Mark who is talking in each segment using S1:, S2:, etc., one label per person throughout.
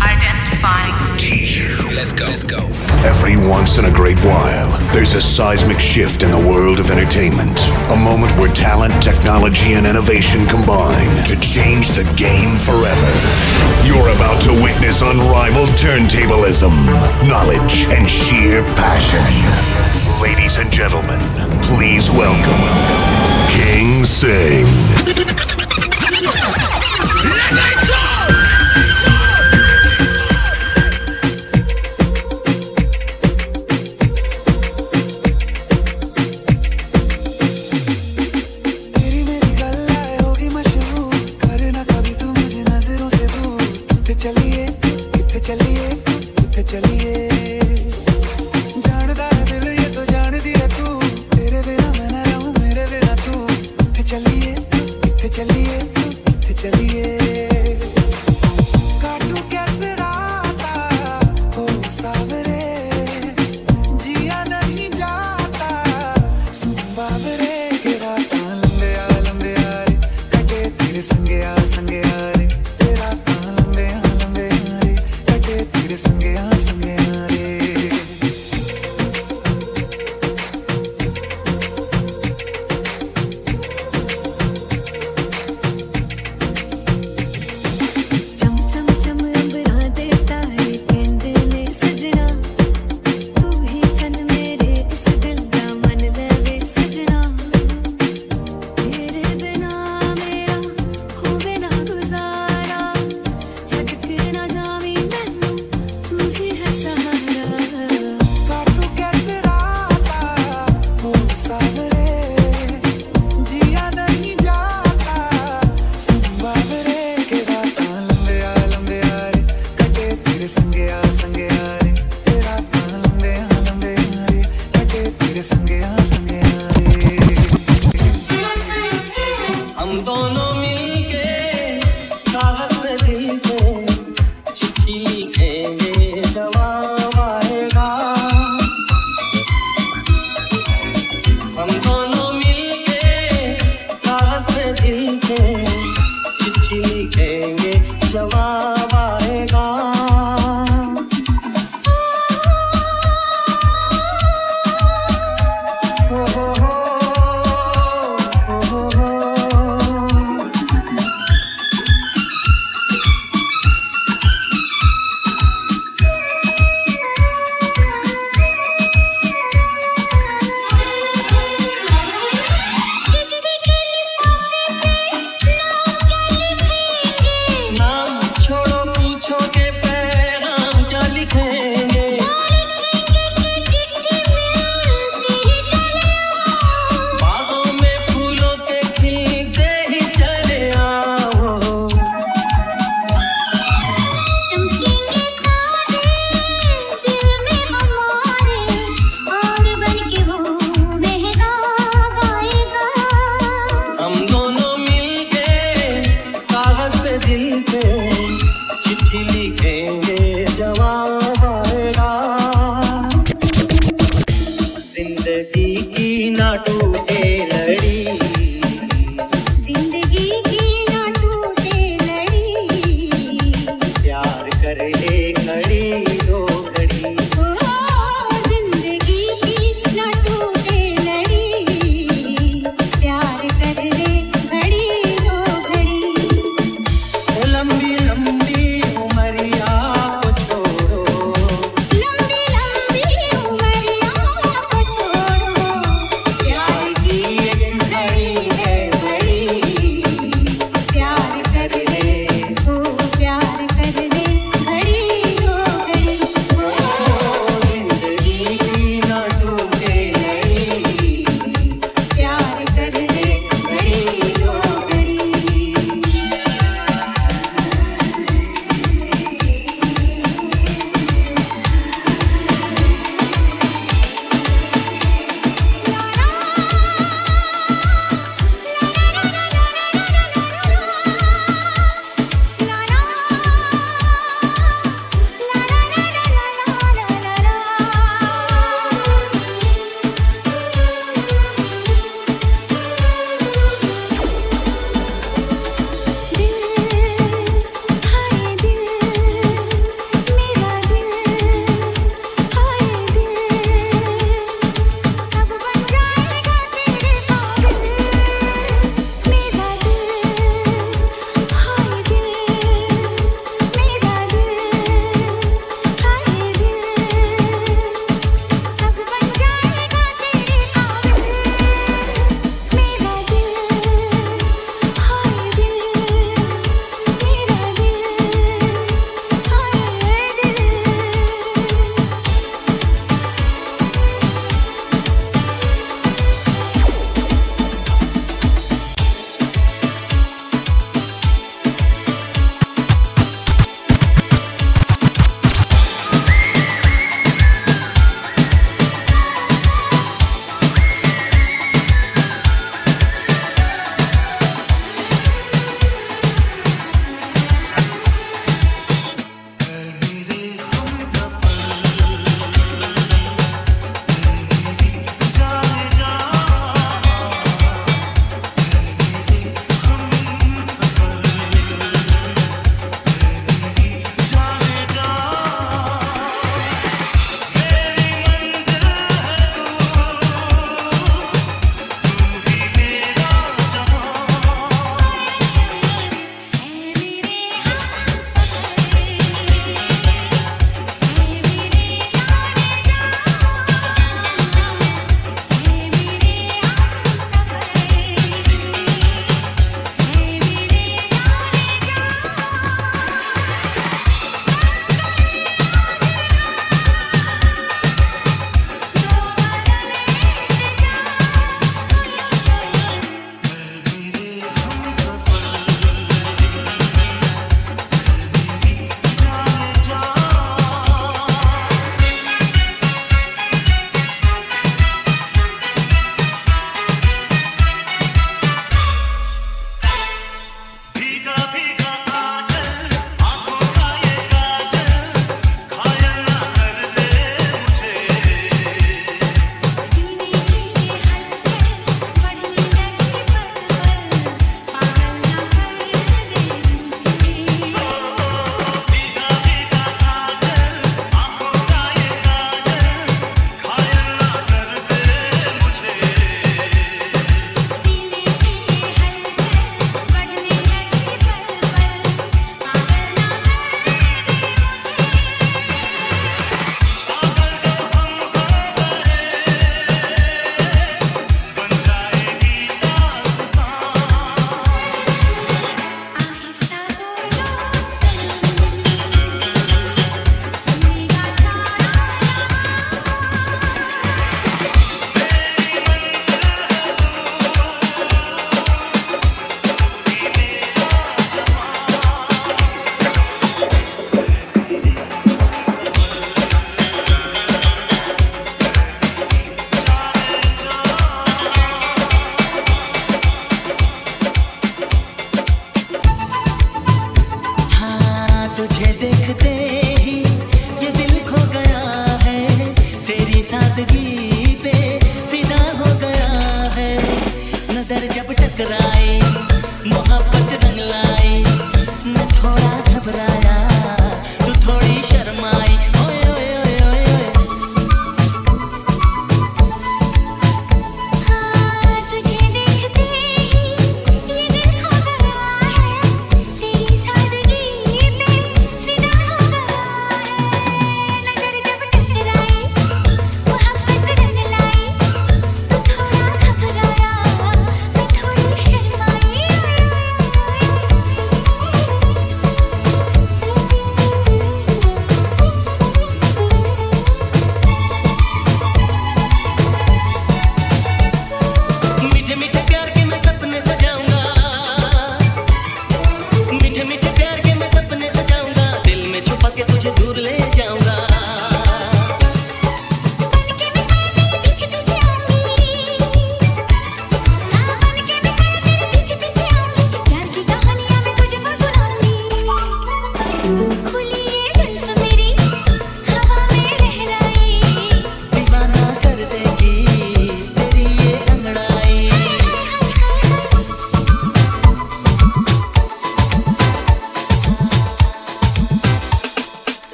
S1: Identifying.
S2: Let's go. Let's go.
S3: Every once in a great while, there's a seismic shift in the world of entertainment. A moment where talent, technology, and innovation combine to change the game forever. You're about to witness unrivaled turntablism, knowledge, and sheer passion. Ladies and gentlemen, please welcome King Sing.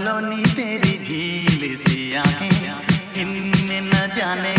S4: सलोनी तेरी झील सी आए इनमें न जाने